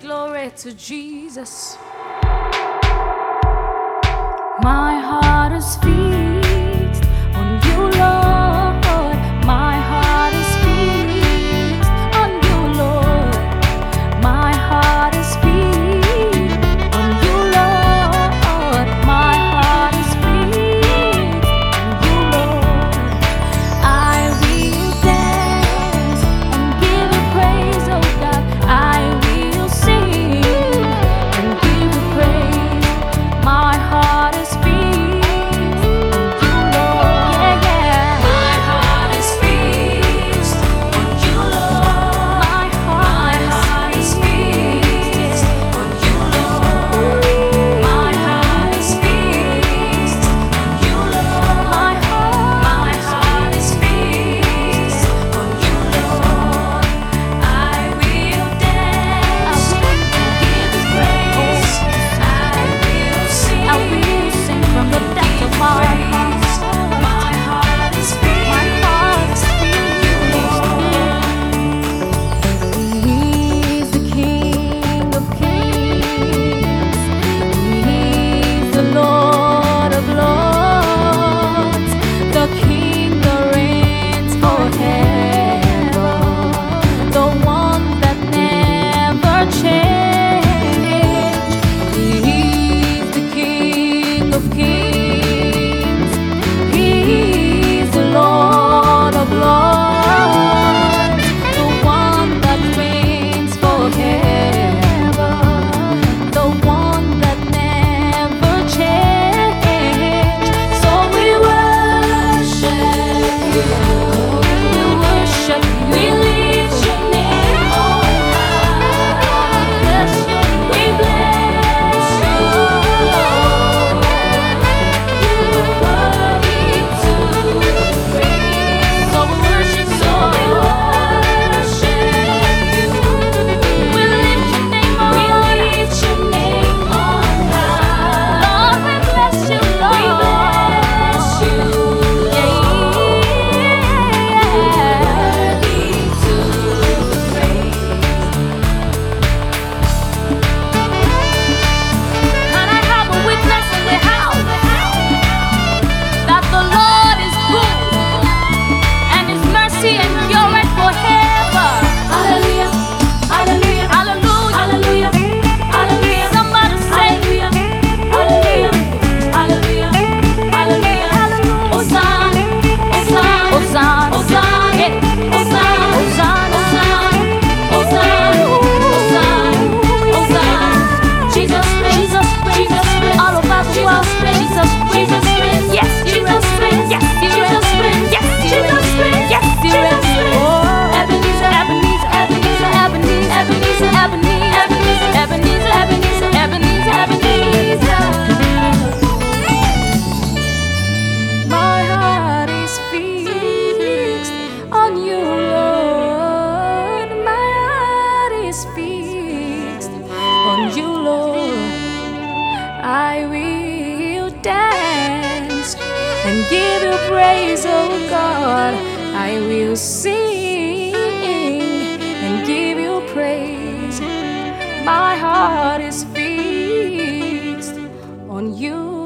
Glory to Jesus. My heart is filled. not here. and give you praise, oh God. I will sing and give you praise. My heart is fixed on you.